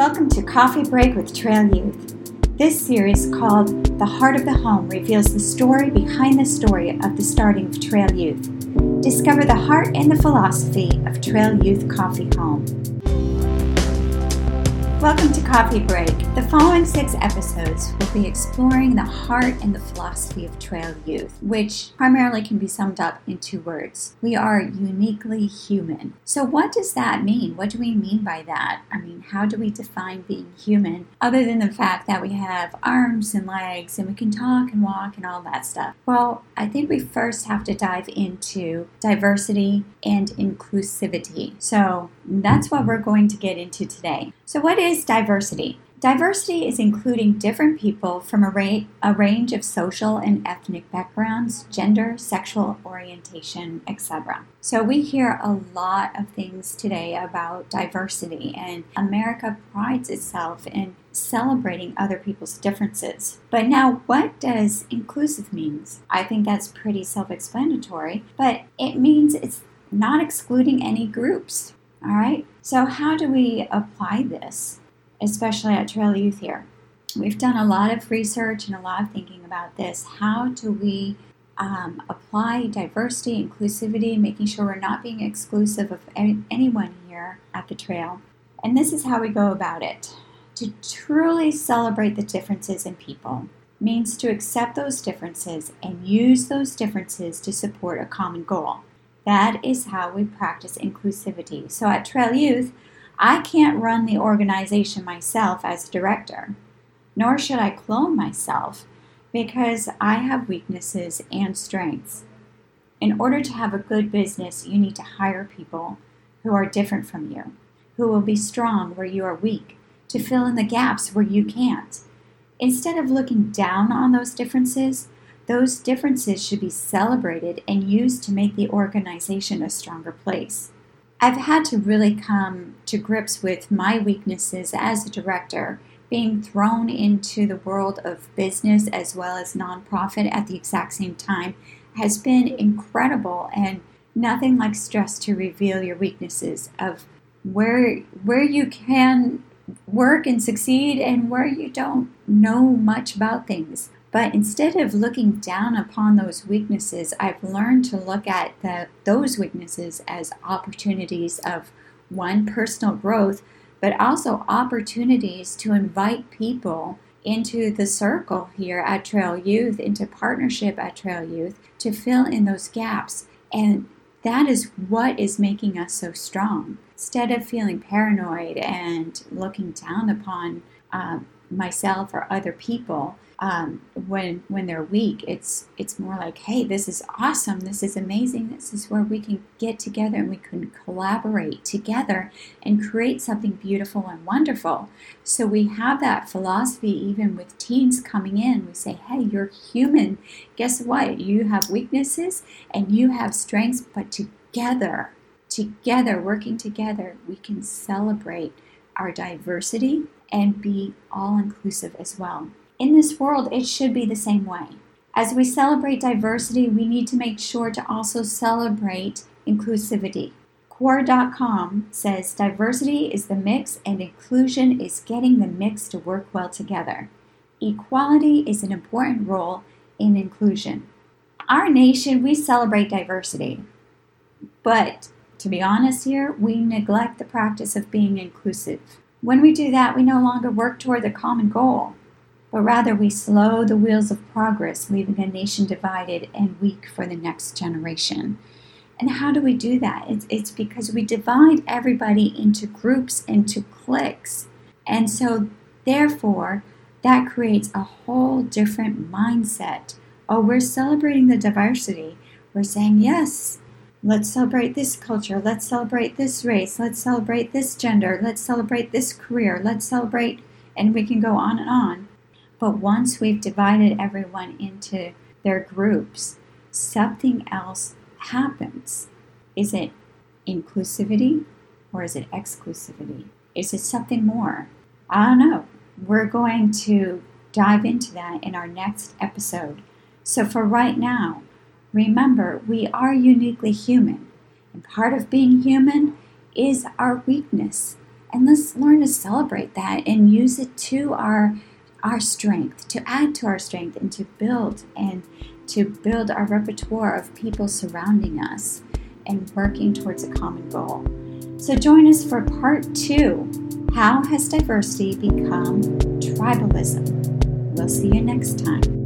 Welcome to Coffee Break with Trail Youth. This series, called The Heart of the Home, reveals the story behind the story of the starting of Trail Youth. Discover the heart and the philosophy of Trail Youth Coffee Home. Welcome to Coffee Break. The following six episodes will be exploring the heart and the philosophy of trail youth, which primarily can be summed up in two words. We are uniquely human. So, what does that mean? What do we mean by that? I mean, how do we define being human other than the fact that we have arms and legs and we can talk and walk and all that stuff? Well, I think we first have to dive into diversity and inclusivity. So, that's what we're going to get into today. So, what is diversity? Diversity is including different people from a, ra- a, range of social and ethnic backgrounds, gender, sexual orientation, etc. So, we hear a lot of things today about diversity, and America prides itself in celebrating other people's differences. But now, what does inclusive means? I think that's pretty self explanatory, but it means it's not excluding any groups. All right, so how do we apply this? especially at Trail Youth here. We've done a lot of research and a lot of thinking about this. How do we um, apply diversity, inclusivity, making sure we're not being exclusive of any, anyone here at the trail? And this is how we go about it. To truly celebrate the differences in people means to accept those differences and use those differences to support a common goal. That is how we practice inclusivity. So at Trail Youth, I can't run the organization myself as director, nor should I clone myself because I have weaknesses and strengths. In order to have a good business, you need to hire people who are different from you, who will be strong where you are weak, to fill in the gaps where you can't. Instead of looking down on those differences, those differences should be celebrated and used to make the organization a stronger place. I've had to really come to grips with my weaknesses as a director, being thrown into the world of business as well as nonprofit at the exact same time has been incredible and nothing like stress to reveal your weaknesses of where where you can work and succeed and where you don't know much about things. But instead of looking down upon those weaknesses, I've learned to look at the, those weaknesses as opportunities of one, personal growth, but also opportunities to invite people into the circle here at Trail Youth, into partnership at Trail Youth, to fill in those gaps. And that is what is making us so strong. Instead of feeling paranoid and looking down upon uh, myself or other people, um, when when they're weak, it's it's more like, hey, this is awesome, this is amazing, this is where we can get together and we can collaborate together and create something beautiful and wonderful. So we have that philosophy even with teens coming in. We say, hey, you're human. Guess what? You have weaknesses and you have strengths, but together, together, working together, we can celebrate our diversity and be all inclusive as well. In this world, it should be the same way. As we celebrate diversity, we need to make sure to also celebrate inclusivity. Quora.com says diversity is the mix and inclusion is getting the mix to work well together. Equality is an important role in inclusion. Our nation, we celebrate diversity. But to be honest here, we neglect the practice of being inclusive. When we do that, we no longer work toward the common goal but rather we slow the wheels of progress, leaving a nation divided and weak for the next generation. And how do we do that? It's, it's because we divide everybody into groups, into cliques. And so, therefore, that creates a whole different mindset. Oh, we're celebrating the diversity. We're saying, yes, let's celebrate this culture. Let's celebrate this race. Let's celebrate this gender. Let's celebrate this career. Let's celebrate, and we can go on and on. But once we've divided everyone into their groups, something else happens. Is it inclusivity or is it exclusivity? Is it something more? I don't know. We're going to dive into that in our next episode. So, for right now, remember we are uniquely human, and part of being human is our weakness. And let's learn to celebrate that and use it to our our strength, to add to our strength and to build and to build our repertoire of people surrounding us and working towards a common goal. So join us for part two How has diversity become tribalism? We'll see you next time.